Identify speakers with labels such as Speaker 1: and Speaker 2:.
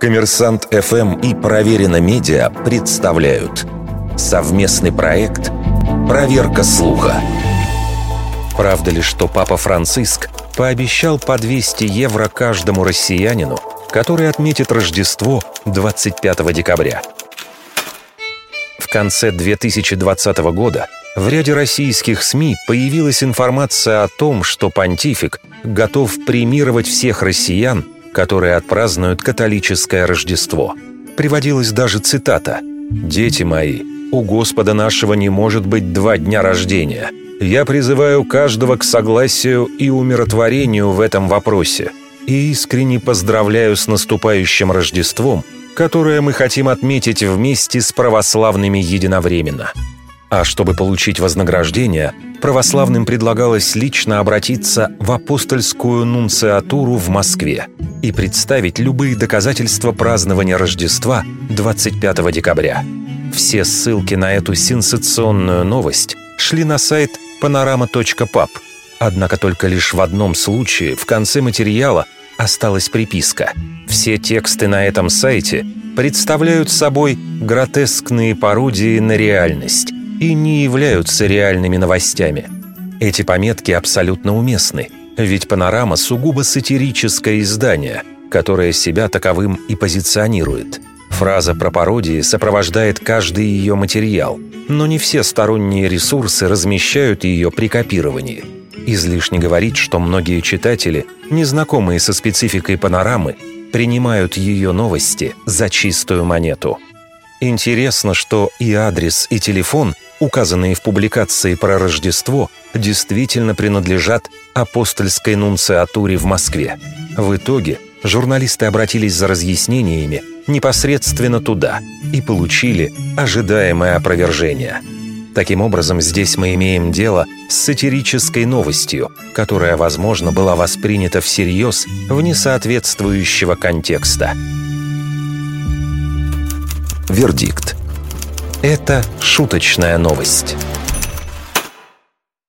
Speaker 1: Коммерсант ФМ и Проверено Медиа представляют совместный проект «Проверка слуха». Правда ли, что Папа Франциск пообещал по 200 евро каждому россиянину, который отметит Рождество 25 декабря? В конце 2020 года в ряде российских СМИ появилась информация о том, что понтифик готов премировать всех россиян, которые отпразднуют католическое Рождество. Приводилась даже цитата «Дети мои, у Господа нашего не может быть два дня рождения. Я призываю каждого к согласию и умиротворению в этом вопросе и искренне поздравляю с наступающим Рождеством, которое мы хотим отметить вместе с православными единовременно». А чтобы получить вознаграждение, православным предлагалось лично обратиться в апостольскую нунциатуру в Москве и представить любые доказательства празднования Рождества 25 декабря. Все ссылки на эту сенсационную новость шли на сайт panorama.pub, однако только лишь в одном случае в конце материала осталась приписка. Все тексты на этом сайте представляют собой гротескные пародии на реальность, и не являются реальными новостями. Эти пометки абсолютно уместны, ведь «Панорама» сугубо сатирическое издание, которое себя таковым и позиционирует. Фраза про пародии сопровождает каждый ее материал, но не все сторонние ресурсы размещают ее при копировании. Излишне говорить, что многие читатели, незнакомые со спецификой «Панорамы», принимают ее новости за чистую монету. Интересно, что и адрес, и телефон – указанные в публикации про Рождество, действительно принадлежат апостольской нунциатуре в Москве. В итоге журналисты обратились за разъяснениями непосредственно туда и получили ожидаемое опровержение. Таким образом, здесь мы имеем дело с сатирической новостью, которая, возможно, была воспринята всерьез вне соответствующего контекста. Вердикт. Это шуточная новость.